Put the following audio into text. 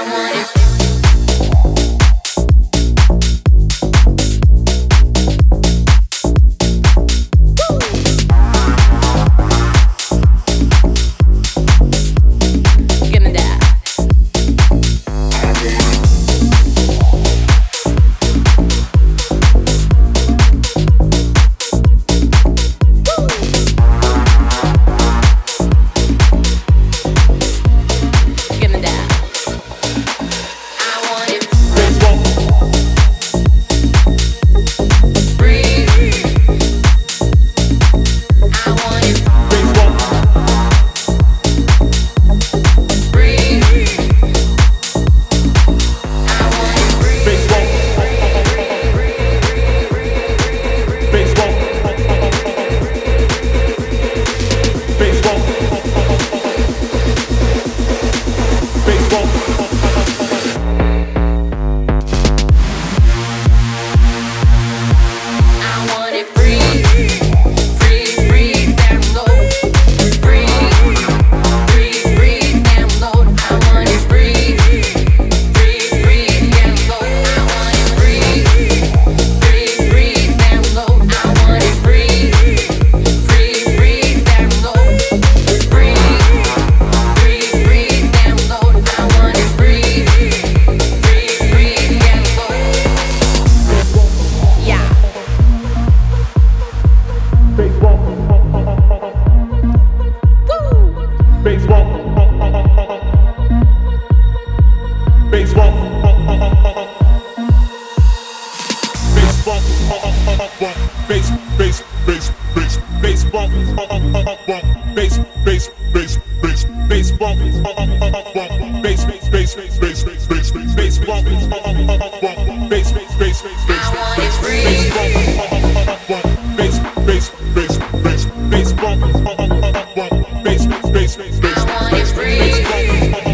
I want it. won't Baseball. Baseball. Baseball. Base, base, base, base, baseball. Base, base, base, base, baseball. Base, base, base, base, base, baseball. Base, base, base, base, base. I wanna breathe.